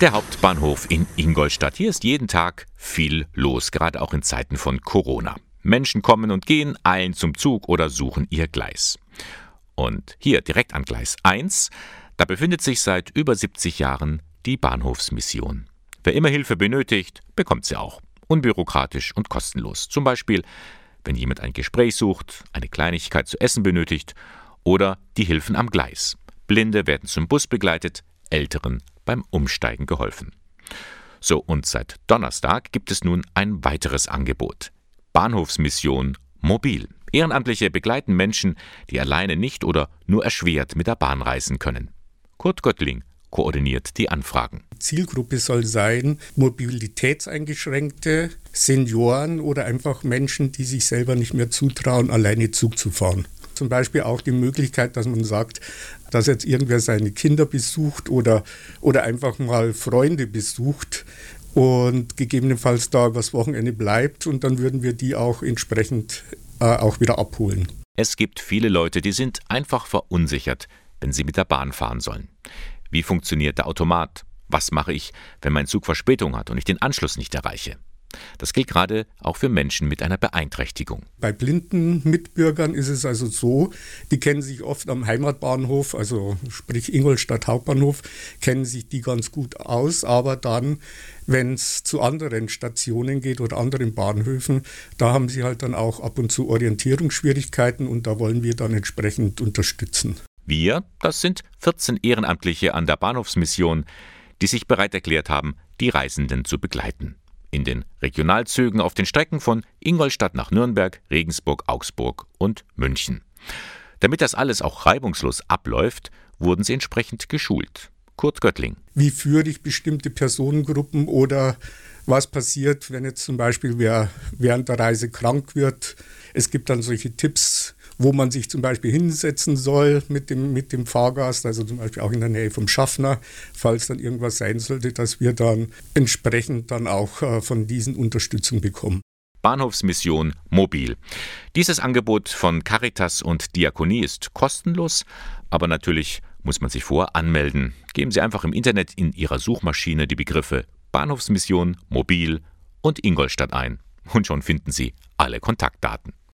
Der Hauptbahnhof in Ingolstadt. Hier ist jeden Tag viel los, gerade auch in Zeiten von Corona. Menschen kommen und gehen, eilen zum Zug oder suchen ihr Gleis. Und hier direkt an Gleis 1, da befindet sich seit über 70 Jahren die Bahnhofsmission. Wer immer Hilfe benötigt, bekommt sie auch. Unbürokratisch und kostenlos. Zum Beispiel, wenn jemand ein Gespräch sucht, eine Kleinigkeit zu essen benötigt oder die Hilfen am Gleis. Blinde werden zum Bus begleitet, Älteren beim Umsteigen geholfen. So, und seit Donnerstag gibt es nun ein weiteres Angebot. Bahnhofsmission Mobil. Ehrenamtliche begleiten Menschen, die alleine nicht oder nur erschwert mit der Bahn reisen können. Kurt Göttling koordiniert die Anfragen. Zielgruppe soll sein Mobilitätseingeschränkte, Senioren oder einfach Menschen, die sich selber nicht mehr zutrauen, alleine Zug zu fahren. Zum Beispiel auch die Möglichkeit, dass man sagt, dass jetzt irgendwer seine Kinder besucht oder, oder einfach mal Freunde besucht und gegebenenfalls da übers Wochenende bleibt und dann würden wir die auch entsprechend äh, auch wieder abholen. Es gibt viele Leute, die sind einfach verunsichert, wenn sie mit der Bahn fahren sollen. Wie funktioniert der Automat? Was mache ich, wenn mein Zug Verspätung hat und ich den Anschluss nicht erreiche? Das gilt gerade auch für Menschen mit einer Beeinträchtigung. Bei blinden Mitbürgern ist es also so, die kennen sich oft am Heimatbahnhof, also sprich Ingolstadt Hauptbahnhof, kennen sich die ganz gut aus, aber dann, wenn es zu anderen Stationen geht oder anderen Bahnhöfen, da haben sie halt dann auch ab und zu Orientierungsschwierigkeiten und da wollen wir dann entsprechend unterstützen. Wir, das sind 14 Ehrenamtliche an der Bahnhofsmission, die sich bereit erklärt haben, die Reisenden zu begleiten in den Regionalzügen auf den Strecken von Ingolstadt nach Nürnberg, Regensburg, Augsburg und München. Damit das alles auch reibungslos abläuft, wurden sie entsprechend geschult. Kurt Göttling. Wie führe ich bestimmte Personengruppen oder was passiert, wenn jetzt zum Beispiel wer während der Reise krank wird? Es gibt dann solche Tipps, wo man sich zum Beispiel hinsetzen soll mit dem, mit dem Fahrgast, also zum Beispiel auch in der Nähe vom Schaffner, falls dann irgendwas sein sollte, dass wir dann entsprechend dann auch äh, von diesen Unterstützung bekommen. Bahnhofsmission Mobil. Dieses Angebot von Caritas und Diakonie ist kostenlos, aber natürlich muss man sich vorher anmelden. Geben Sie einfach im Internet in Ihrer Suchmaschine die Begriffe Bahnhofsmission, Mobil und Ingolstadt ein und schon finden Sie alle Kontaktdaten.